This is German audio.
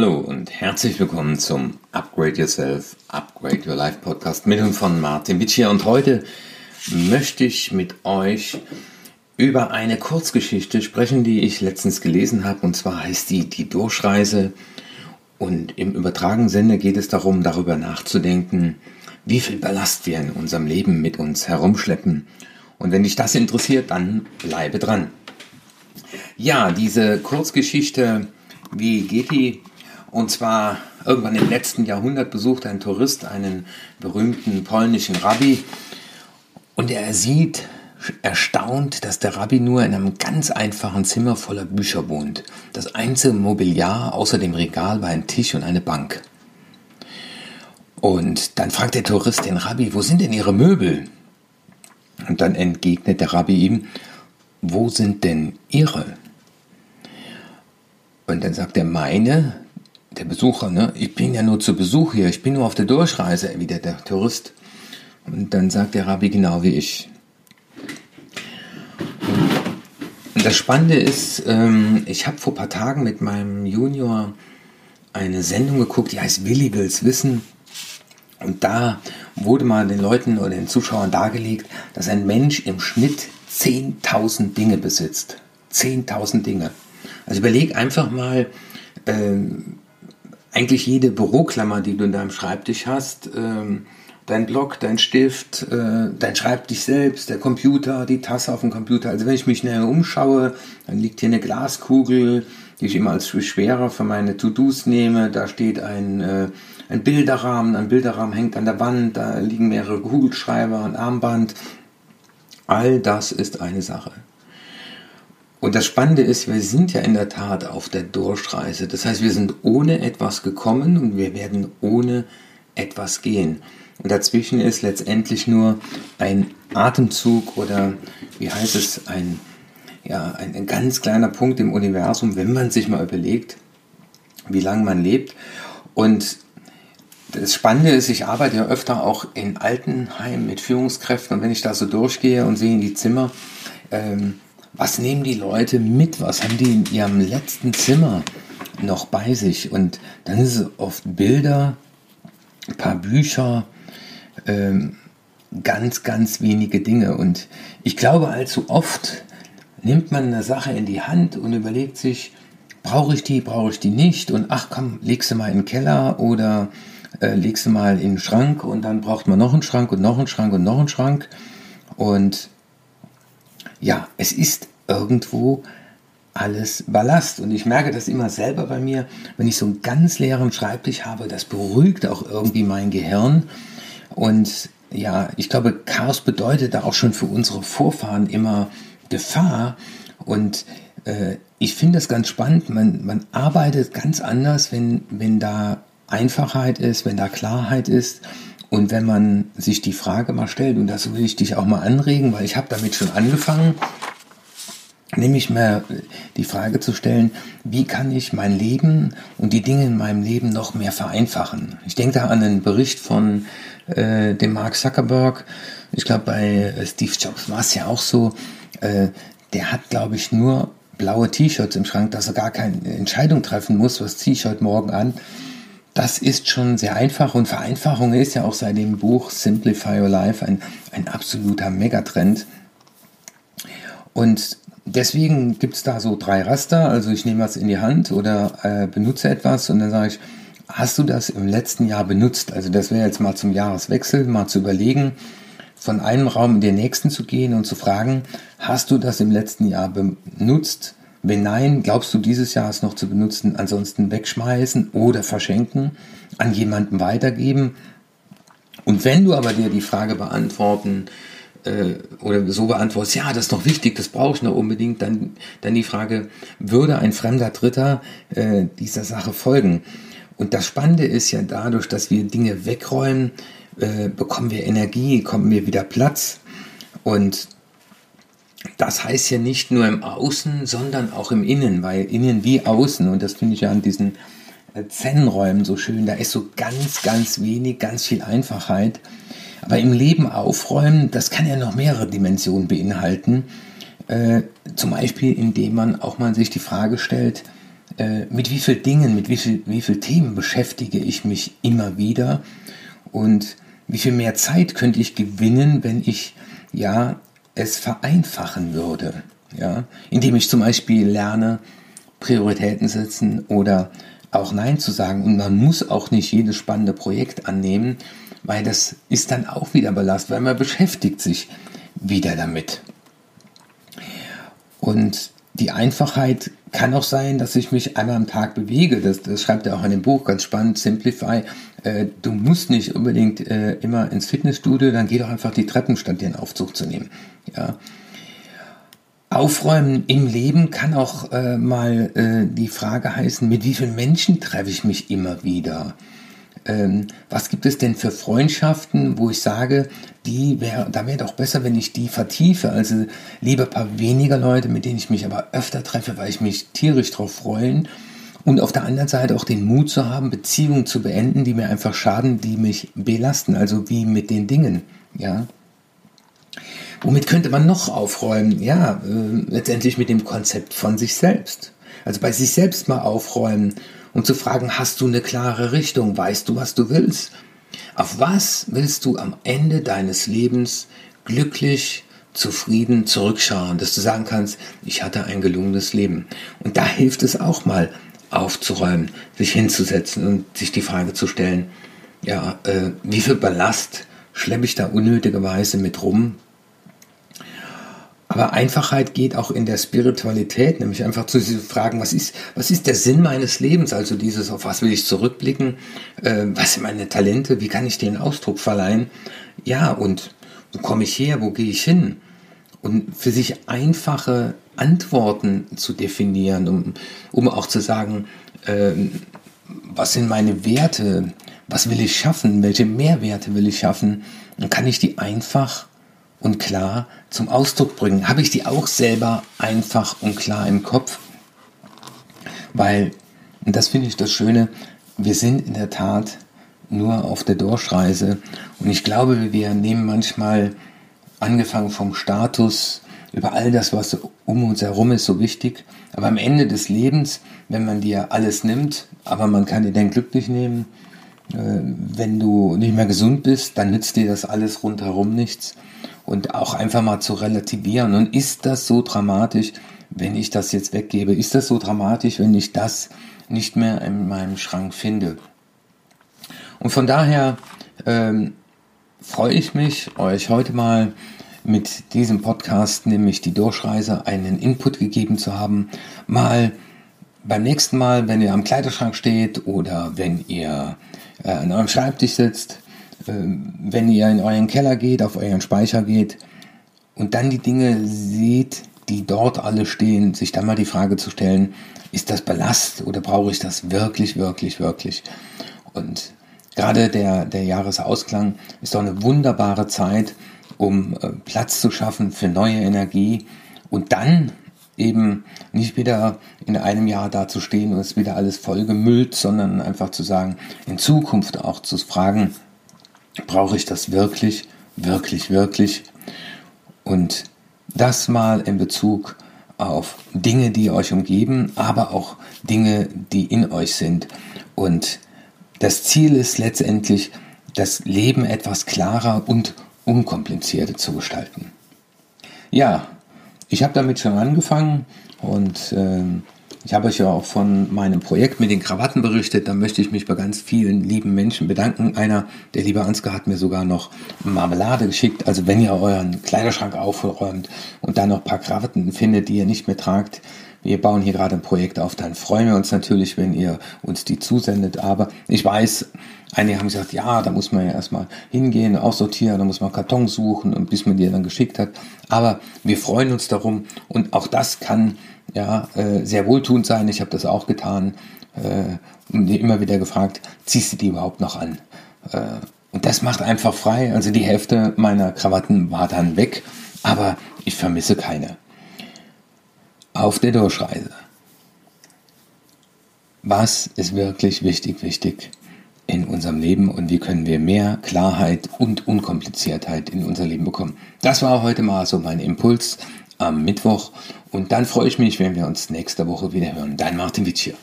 Hallo und herzlich willkommen zum Upgrade Yourself, Upgrade Your Life Podcast mit und von Martin Witsch hier. Und heute möchte ich mit euch über eine Kurzgeschichte sprechen, die ich letztens gelesen habe. Und zwar heißt die Die Durchreise. Und im übertragenen Sinne geht es darum, darüber nachzudenken, wie viel Ballast wir in unserem Leben mit uns herumschleppen. Und wenn dich das interessiert, dann bleibe dran. Ja, diese Kurzgeschichte, wie geht die? Und zwar irgendwann im letzten Jahrhundert besucht ein Tourist einen berühmten polnischen Rabbi und er sieht erstaunt, dass der Rabbi nur in einem ganz einfachen Zimmer voller Bücher wohnt. Das einzige Mobiliar außer dem Regal war ein Tisch und eine Bank. Und dann fragt der Tourist den Rabbi, wo sind denn Ihre Möbel? Und dann entgegnet der Rabbi ihm, wo sind denn Ihre? Und dann sagt er, meine, der Besucher, ne? Ich bin ja nur zu Besuch hier, ich bin nur auf der Durchreise, erwidert der Tourist. Und dann sagt der Rabbi genau wie ich. Und das Spannende ist, ähm, ich habe vor ein paar Tagen mit meinem Junior eine Sendung geguckt, die heißt Willi will's wissen. Und da wurde mal den Leuten oder den Zuschauern dargelegt, dass ein Mensch im Schnitt 10.000 Dinge besitzt. 10.000 Dinge. Also überleg einfach mal, ähm, eigentlich jede Büroklammer, die du in deinem Schreibtisch hast, ähm, dein Block, dein Stift, äh, dein Schreibtisch selbst, der Computer, die Tasse auf dem Computer. Also wenn ich mich näher umschaue, dann liegt hier eine Glaskugel, die ich immer als schwerer für meine To-Dos nehme. Da steht ein, äh, ein Bilderrahmen, ein Bilderrahmen hängt an der Wand, da liegen mehrere Kugelschreiber, ein Armband. All das ist eine Sache. Und das Spannende ist, wir sind ja in der Tat auf der Durchreise. Das heißt, wir sind ohne etwas gekommen und wir werden ohne etwas gehen. Und dazwischen ist letztendlich nur ein Atemzug oder wie heißt es, ein, ja, ein, ein ganz kleiner Punkt im Universum, wenn man sich mal überlegt, wie lange man lebt. Und das Spannende ist, ich arbeite ja öfter auch in Altenheimen mit Führungskräften und wenn ich da so durchgehe und sehe in die Zimmer, ähm, was nehmen die Leute mit? Was haben die in ihrem letzten Zimmer noch bei sich? Und dann ist es oft Bilder, ein paar Bücher, ähm, ganz, ganz wenige Dinge. Und ich glaube, allzu oft nimmt man eine Sache in die Hand und überlegt sich, brauche ich die, brauche ich die nicht? Und ach komm, legst du mal in den Keller oder äh, legst du mal in den Schrank und dann braucht man noch einen Schrank und noch einen Schrank und noch einen Schrank. Und ja, es ist irgendwo alles Ballast. Und ich merke das immer selber bei mir, wenn ich so einen ganz leeren Schreibtisch habe, das beruhigt auch irgendwie mein Gehirn. Und ja, ich glaube, Chaos bedeutet da auch schon für unsere Vorfahren immer Gefahr. Und äh, ich finde das ganz spannend. Man, man arbeitet ganz anders, wenn, wenn da Einfachheit ist, wenn da Klarheit ist. Und wenn man sich die Frage mal stellt, und das will ich dich auch mal anregen, weil ich habe damit schon angefangen, nämlich mir die Frage zu stellen, wie kann ich mein Leben und die Dinge in meinem Leben noch mehr vereinfachen? Ich denke da an einen Bericht von äh, dem Mark Zuckerberg. Ich glaube, bei äh, Steve Jobs war es ja auch so. Äh, der hat, glaube ich, nur blaue T-Shirts im Schrank, dass er gar keine Entscheidung treffen muss, was ziehe ich heute Morgen an. Das ist schon sehr einfach und Vereinfachung ist ja auch seit dem Buch Simplify Your Life ein, ein absoluter Megatrend. Und deswegen gibt es da so drei Raster. Also ich nehme was in die Hand oder äh, benutze etwas und dann sage ich, hast du das im letzten Jahr benutzt? Also das wäre jetzt mal zum Jahreswechsel, mal zu überlegen, von einem Raum in den nächsten zu gehen und zu fragen, hast du das im letzten Jahr benutzt? Wenn nein, glaubst du dieses Jahr es noch zu benutzen? Ansonsten wegschmeißen oder verschenken, an jemanden weitergeben. Und wenn du aber dir die Frage beantworten äh, oder so beantwortest, ja, das ist noch wichtig, das brauche ich noch unbedingt, dann, dann die Frage, würde ein fremder Dritter äh, dieser Sache folgen? Und das Spannende ist ja dadurch, dass wir Dinge wegräumen, äh, bekommen wir Energie, kommen wir wieder Platz. Und das heißt ja nicht nur im Außen, sondern auch im Innen, weil innen wie außen, und das finde ich ja an diesen äh, Zen-Räumen so schön, da ist so ganz, ganz wenig, ganz viel Einfachheit. Aber im Leben aufräumen, das kann ja noch mehrere Dimensionen beinhalten. Äh, zum Beispiel, indem man auch mal sich die Frage stellt, äh, mit wie vielen Dingen, mit wie vielen wie viel Themen beschäftige ich mich immer wieder und wie viel mehr Zeit könnte ich gewinnen, wenn ich ja es vereinfachen würde, ja, indem ich zum Beispiel lerne, Prioritäten setzen oder auch Nein zu sagen. Und man muss auch nicht jedes spannende Projekt annehmen, weil das ist dann auch wieder Belast, weil man beschäftigt sich wieder damit. Und die Einfachheit kann auch sein, dass ich mich einmal am Tag bewege. Das, das schreibt er auch in dem Buch ganz spannend, Simplify. Äh, du musst nicht unbedingt äh, immer ins Fitnessstudio, dann geh doch einfach die Treppen, statt den Aufzug zu nehmen. Ja. Aufräumen im Leben kann auch äh, mal äh, die Frage heißen, mit wie vielen Menschen treffe ich mich immer wieder? Ähm, was gibt es denn für Freundschaften, wo ich sage, die wär, da wäre doch besser, wenn ich die vertiefe. Also lieber ein paar weniger Leute, mit denen ich mich aber öfter treffe, weil ich mich tierisch drauf freue. Und auf der anderen Seite auch den Mut zu haben, Beziehungen zu beenden, die mir einfach schaden, die mich belasten. Also wie mit den Dingen. Ja. Womit könnte man noch aufräumen? Ja, äh, letztendlich mit dem Konzept von sich selbst. Also bei sich selbst mal aufräumen und zu fragen, hast du eine klare Richtung? Weißt du, was du willst? Auf was willst du am Ende deines Lebens glücklich, zufrieden zurückschauen, dass du sagen kannst, ich hatte ein gelungenes Leben. Und da hilft es auch mal aufzuräumen, sich hinzusetzen und sich die Frage zu stellen, ja, äh, wie viel Ballast schleppe ich da unnötigerweise mit rum, aber Einfachheit geht auch in der Spiritualität, nämlich einfach zu fragen, was ist, was ist der Sinn meines Lebens? Also dieses, auf was will ich zurückblicken? Äh, was sind meine Talente? Wie kann ich den Ausdruck verleihen? Ja, und wo komme ich her? Wo gehe ich hin? Und für sich einfache Antworten zu definieren, um, um auch zu sagen, äh, was sind meine Werte? Was will ich schaffen? Welche Mehrwerte will ich schaffen? Dann kann ich die einfach und klar zum Ausdruck bringen. Habe ich die auch selber einfach und klar im Kopf? Weil, und das finde ich das Schöne, wir sind in der Tat nur auf der Durchreise und ich glaube, wir nehmen manchmal, angefangen vom Status, über all das, was um uns herum ist, so wichtig. Aber am Ende des Lebens, wenn man dir alles nimmt, aber man kann dir dann glücklich nehmen, äh, wenn du nicht mehr gesund bist, dann nützt dir das alles rundherum nichts und auch einfach mal zu relativieren. Und ist das so dramatisch, wenn ich das jetzt weggebe? Ist das so dramatisch, wenn ich das nicht mehr in meinem Schrank finde? Und von daher ähm, freue ich mich, euch heute mal mit diesem Podcast, nämlich die Durchreise, einen Input gegeben zu haben. Mal beim nächsten Mal, wenn ihr am Kleiderschrank steht oder wenn ihr äh, an eurem Schreibtisch sitzt, ähm, wenn ihr in euren Keller geht, auf euren Speicher geht und dann die Dinge seht, die dort alle stehen, sich dann mal die Frage zu stellen, ist das Ballast oder brauche ich das wirklich, wirklich, wirklich? Und gerade der, der Jahresausklang ist doch eine wunderbare Zeit, um äh, Platz zu schaffen für neue Energie und dann eben nicht wieder in einem Jahr da zu stehen und es wieder alles vollgemüllt, sondern einfach zu sagen, in Zukunft auch zu fragen, Brauche ich das wirklich, wirklich, wirklich? Und das mal in Bezug auf Dinge, die euch umgeben, aber auch Dinge, die in euch sind. Und das Ziel ist letztendlich, das Leben etwas klarer und unkomplizierter zu gestalten. Ja, ich habe damit schon angefangen und äh, ich habe euch ja auch von meinem Projekt mit den Krawatten berichtet. Da möchte ich mich bei ganz vielen lieben Menschen bedanken. Einer, der liebe Ansgar, hat mir sogar noch Marmelade geschickt. Also wenn ihr euren Kleiderschrank aufräumt und da noch ein paar Krawatten findet, die ihr nicht mehr tragt, wir bauen hier gerade ein Projekt auf, dann freuen wir uns natürlich, wenn ihr uns die zusendet. Aber ich weiß, einige haben gesagt, ja, da muss man ja erstmal hingehen, aussortieren, da muss man Karton suchen und bis man die dann geschickt hat. Aber wir freuen uns darum und auch das kann ja, äh, sehr wohltuend sein. Ich habe das auch getan äh, und immer wieder gefragt, ziehst du die überhaupt noch an? Äh, und das macht einfach frei. Also die Hälfte meiner Krawatten war dann weg, aber ich vermisse keine. Auf der Durchreise. Was ist wirklich wichtig, wichtig in unserem Leben und wie können wir mehr Klarheit und Unkompliziertheit in unser Leben bekommen? Das war heute mal so mein Impuls am Mittwoch. Und dann freue ich mich, wenn wir uns nächste Woche wieder hören. Dein Martin Witsch hier.